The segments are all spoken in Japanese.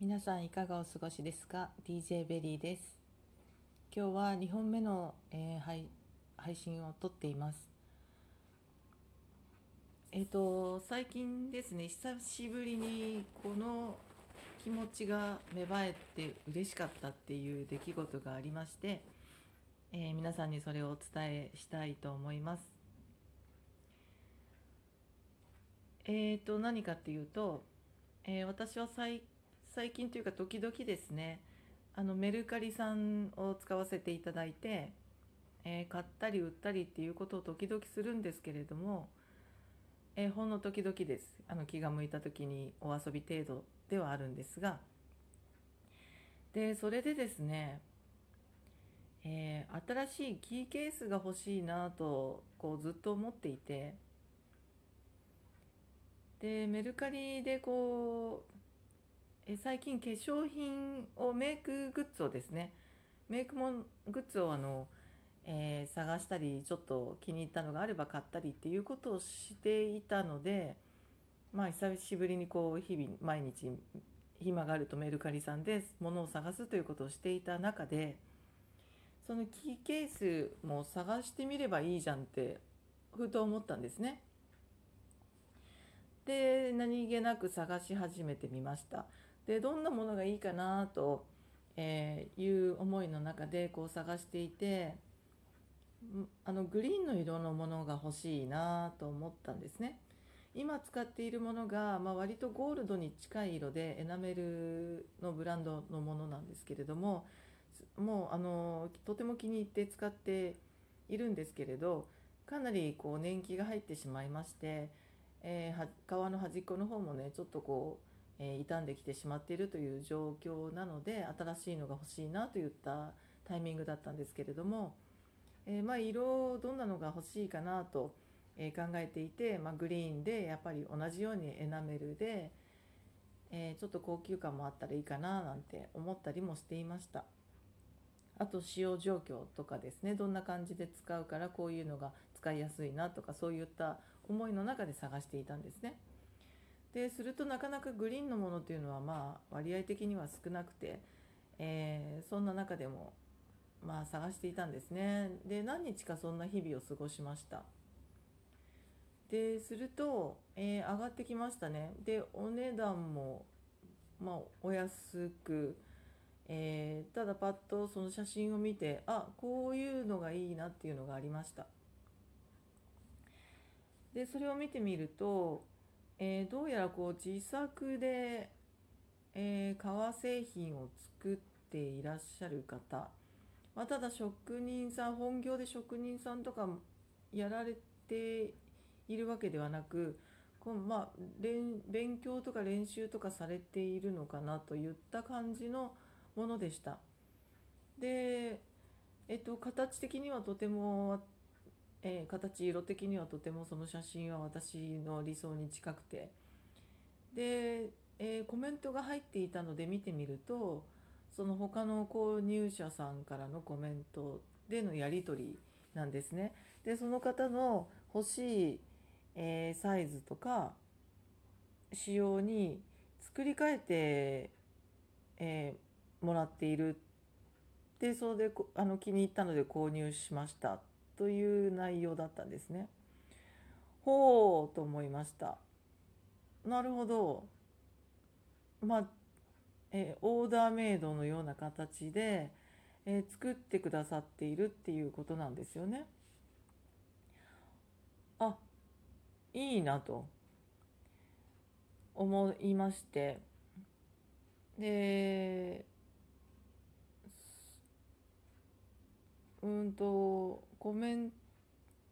皆さんいかがお過ごしですか？DJ ベリーです。今日は2本目の、えー配配信を撮っています。えっ、と最近ですね久しぶりにこの気持ちが芽生えて嬉しかったっていう出来事がありまして、えー皆さんにそれをお伝えしたいと思います。えっ、と何かっていうと、えー私は最近最近というか時々ですねあのメルカリさんを使わせていただいて、えー買ったり売ったりっていうことを時々するんですけれども、えーほんの時々です。あの気が向いた時にお遊び程度ではあるんですが。でそれでですね、えー新しいキーケースが欲しいなとこうずっと思っていて。でメルカリでこうえ最近化粧品をメイクグッズをですねメイクもグッズをあの、えー探したりちょっと気に入ったのがあれば買ったりっていうことをしていたのでまあ久しぶりにこう日々毎日暇があるとメルカリさんで物を探すということをしていた中でそのキーケースも探してみればいいじゃんってふと思ったんですね。で何気なく探し始めてみました。でどんなものがいいかなと、えーいう思いの中でこう探していてあのグリーンの色のものが欲しいなと思ったんですね。今使っているものが、まあ、割とゴールドに近い色でエナメルのブランドのものなんですけれどももうあのとても気に入って使っているんですけれどかなりこう年季が入ってしまいまして、えーは皮の端っこの方もねちょっとこう、え傷んできてしまっているという状況なので新しいのが欲しいなといったタイミングだったんですけれども、えーまあ色どんなのが欲しいかなと、え考えていて、まあ、グリーンでやっぱり同じようにエナメルで、えーちょっと高級感もあったらいいかななんて思ったりもしていました。あと使用状況とかですねどんな感じで使うからこういうのが使いやすいなとかそういった思いの中で探していたんですね。でするとなかなかグリーンのものというのはまあ割合的には少なくて、えーそんな中でもまあ探していたんですね。で何日かそんな日々を過ごしました。ですると、えー上がってきましたね。でお値段もまあお安くえーただパッとその写真を見てあこういうのがいいなっていうのがありましたでそれを見てみると、えーどうやらこう自作で、えー革製品を作っていらっしゃる方、まあ、ただ職人さん本業で職人さんとかやられているわけではなくこうまあ勉強とか練習とかされているのかなといった感じのものでした。で、えっと、形的にはとても、えー形色的にはとてもその写真は私の理想に近くて。で、えーコメントが入っていたので見てみるとその他の購入者さんからのコメントでのやり取りなんですね。でその方の欲しい、えーサイズとか仕様に作り変えて、えーもらっている。でそれであの気に入ったので購入しました。という内容だったんですね。ほうと思いました。なるほど。まあ、えーオーダーメイドのような形で、えー作ってくださっているっていうことなんですよね。あ、いいなと思いまして。で、うんと、コメン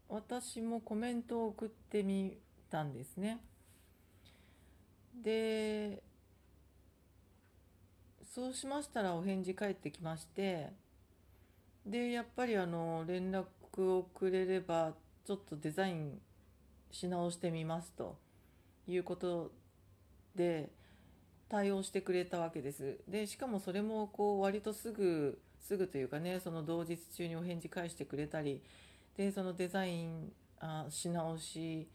私もコメントを送ってみたんですね。で、そうしましたらお返事返ってきまして、で、やっぱりあの、連絡をくれれば、ちょっとデザインし直してみますということで、対応してくれたわけです。で、しかもそれもこう割とすぐ、すぐというかね、その同日中にお返事返してくれたり、で、そのデザインあし直し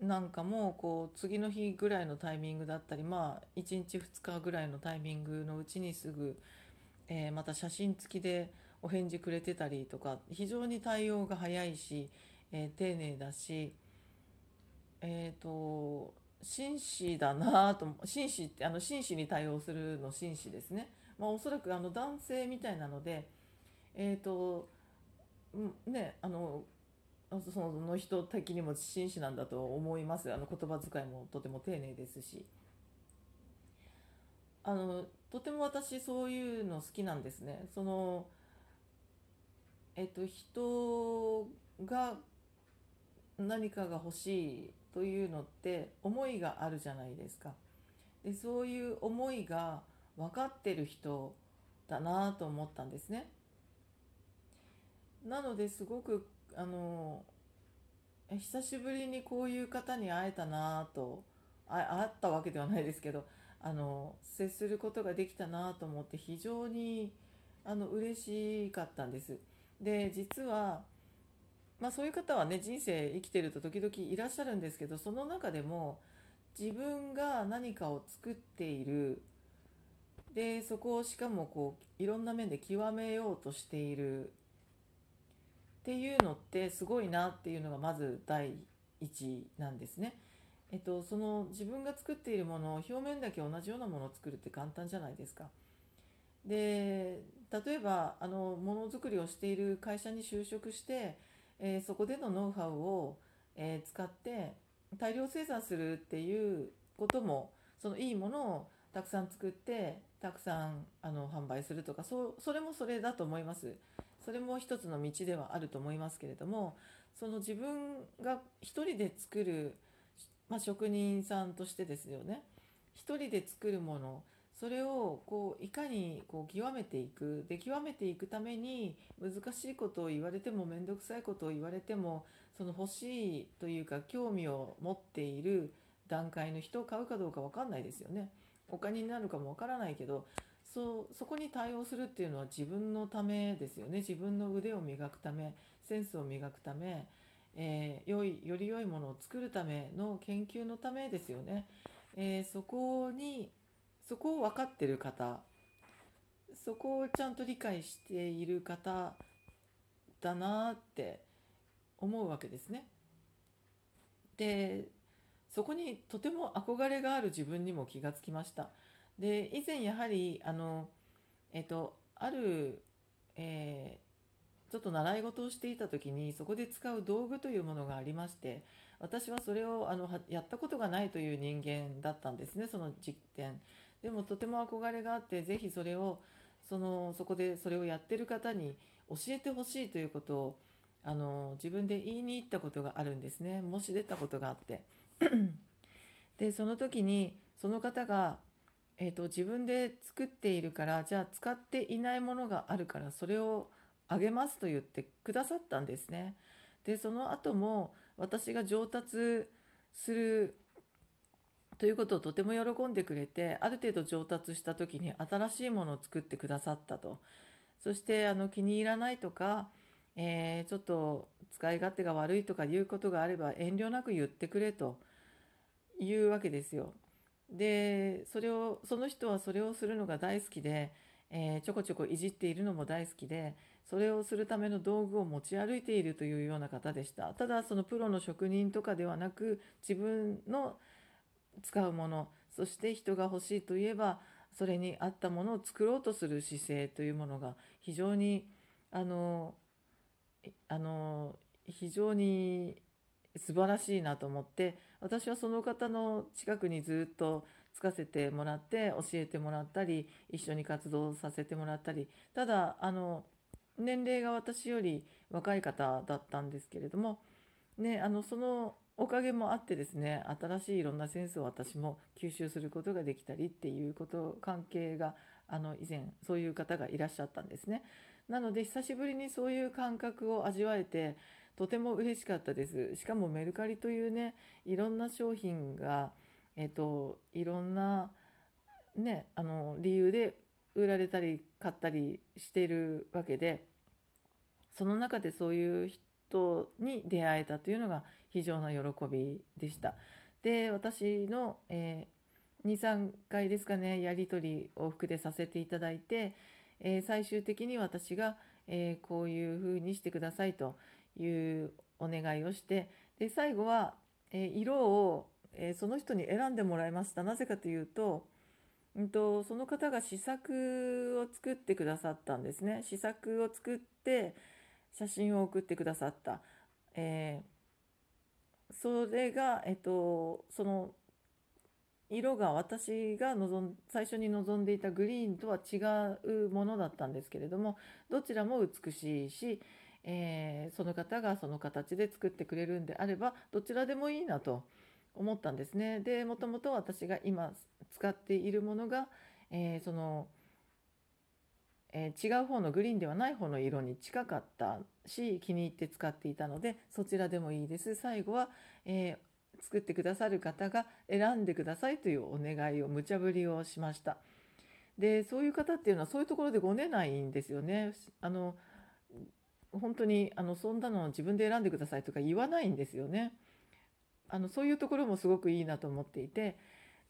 なんかもこう次の日ぐらいのタイミングだったりまあ1日2日ぐらいのタイミングのうちにすぐ、えーまた写真付きでお返事くれてたりとか非常に対応が早いし、えー丁寧だしえっ、と紳士だなと紳士ってあの紳士に対応するの紳士ですね、まあ、おそらくあの男性みたいなのでえっ、とねあのその人的にも紳士なんだと思います。あの言葉遣いもとても丁寧ですし。あのとても私そういうの好きなんですね。そのえっと人が何かが欲しいというのって思いがあるじゃないですか。でそういう思いが分かってる人だなと思ったんですねなのですごくあの久しぶりにこういう方に会えたなとあ会ったわけではないですけどあの接することができたなと思って非常にあの嬉しかったんです。で実は、まあ、そういう方はね人生生きてると時々いらっしゃるんですけどその中でも自分が何かを作っているでそこをしかもこういろんな面で極めようとしているっていうのってすごいなっていうのがまず第一なんですね。えっと、その自分が作っているものを表面だけ同じようなものを作るって簡単じゃないですか。で例えばあのものづくりをしている会社に就職して、えー、そこでのノウハウを、えー、使って大量生産するっていうこともそのいいものをたくさん作ってたくさんあの販売するとかそそれもそれだと思います。それも一つの道ではあると思いますけれどもその自分が一人で作る、まあ、職人さんとしてですよね一人で作るものそれをこういかにこう極めていくで極めていくために難しいことを言われても面倒くさいことを言われてもその欲しいというか興味を持っている段階の人を買うかどうか分かんないですよね。お金になるかも分からないけどそうそこに対応するっていうのは自分のためですよね自分の腕を磨くためセンスを磨くため、えー、良いより良いものを作るための研究のためですよね、えー、そこにそこを分かってる方そこをちゃんと理解している方だなって思うわけですね。でそこにとても憧れがある自分にも気がつきました。で以前やはりあの、えっと、ある、えー、ちょっと習い事をしていた時にそこで使う道具というものがありまして私はそれをあのやったことがないという人間だったんですねその実験。でもとても憧れがあって是非それをそのそこでそれをやってる方に教えてほしいということをあの自分で言いに行ったことがあるんですね。申し出たことがあって。でその時にその方がえーと、自分で作っているからじゃあ使っていないものがあるからそれをあげますと言ってくださったんですね。でその後も私が上達するということをとても喜んでくれてある程度上達した時に新しいものを作ってくださったとそしてあの気に入らないとか、えー、ちょっと使い勝手が悪いとかいうことがあれば遠慮なく言ってくれというわけですよ。でそれをその人はそれをするのが大好きで、えー、ちょこちょこいじっているのも大好きでそれをするための道具を持ち歩いているというような方でしたただそのプロの職人とかではなく自分の使うものそして人が欲しいといえばそれに合ったものを作ろうとする姿勢というものが非常にあのあの非常に素晴らしいなと思って私はその方の近くにずっとつかせてもらって教えてもらったり一緒に活動させてもらったりただあの年齢が私より若い方だったんですけれども、ね、あのそのおかげもあってですね新しいいろんなセンスを私も吸収することができたりっていうこと関係があの以前そういう方がいらっしゃったんですね。なので久しぶりにそういう感覚を味わえてとても嬉しかったです。しかもメルカリというね、いろんな商品が、えっと、いろんな、ね、あの、理由で売られたり買ったりしてるわけで、その中でそういう人に出会えたというのが非常な喜びでした。で私の、えー、23回ですかねやり取り往復でさせていただいて、えー、最終的に私が、えー、こういうふうにしてくださいというお願いをしてで最後は、え色を、えその人に選んでもらいました。なぜかというと,、うんと、その方が試作を作ってくださったんですね。試作を作って写真を送ってくださった、えそれが、えっと、その色が私が望ん最初に望んでいたグリーンとは違うものだったんですけれどもどちらも美しいし、えー、その方がその形で作ってくれるんであればどちらでもいいなと思ったんですね。でもともと私が今使っているものが、えー、その、えー、違う方のグリーンではない方の色に近かったし気に入って使っていたのでそちらでもいいです。最後は、え作ってくださる方が選んでくださいというお願いを無茶ぶりをしました。でそういう方っていうのはそういうところでごねないんですよね。あの本当にあのそんなの自分で選んでくださいとか言わないんですよね。あのそういうところもすごくいいなと思っていて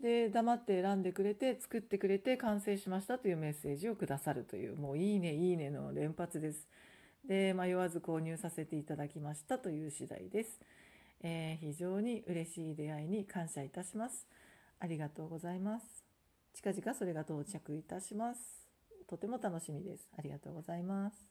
で黙って選んでくれて作ってくれて完成しましたというメッセージをくださるというもういいねいいねの連発です。で迷わず購入させていただきましたという次第です。えー、非常に嬉しい出会いに感謝いたします。ありがとうございます。近々それが到着いたします。とても楽しみです。ありがとうございます。